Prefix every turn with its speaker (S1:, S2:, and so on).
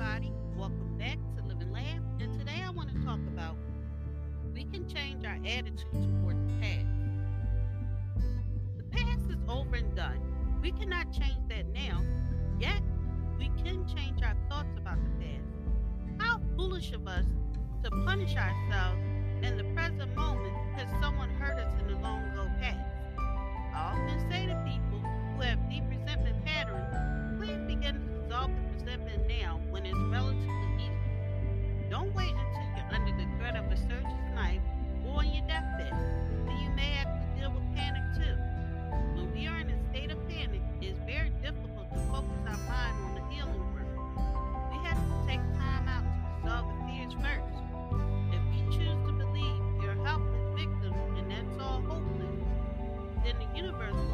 S1: everybody. Welcome back to Live and Laugh. And today I want to talk about we can change our attitude toward the past. The past is over and done. We cannot change that now, yet we can change our thoughts about the past. How foolish of us to punish ourselves in the present moment because someone hurt us in the long ago past. I often say to people who have deep resentment patterns, please begin to dissolve the resentment now in the universe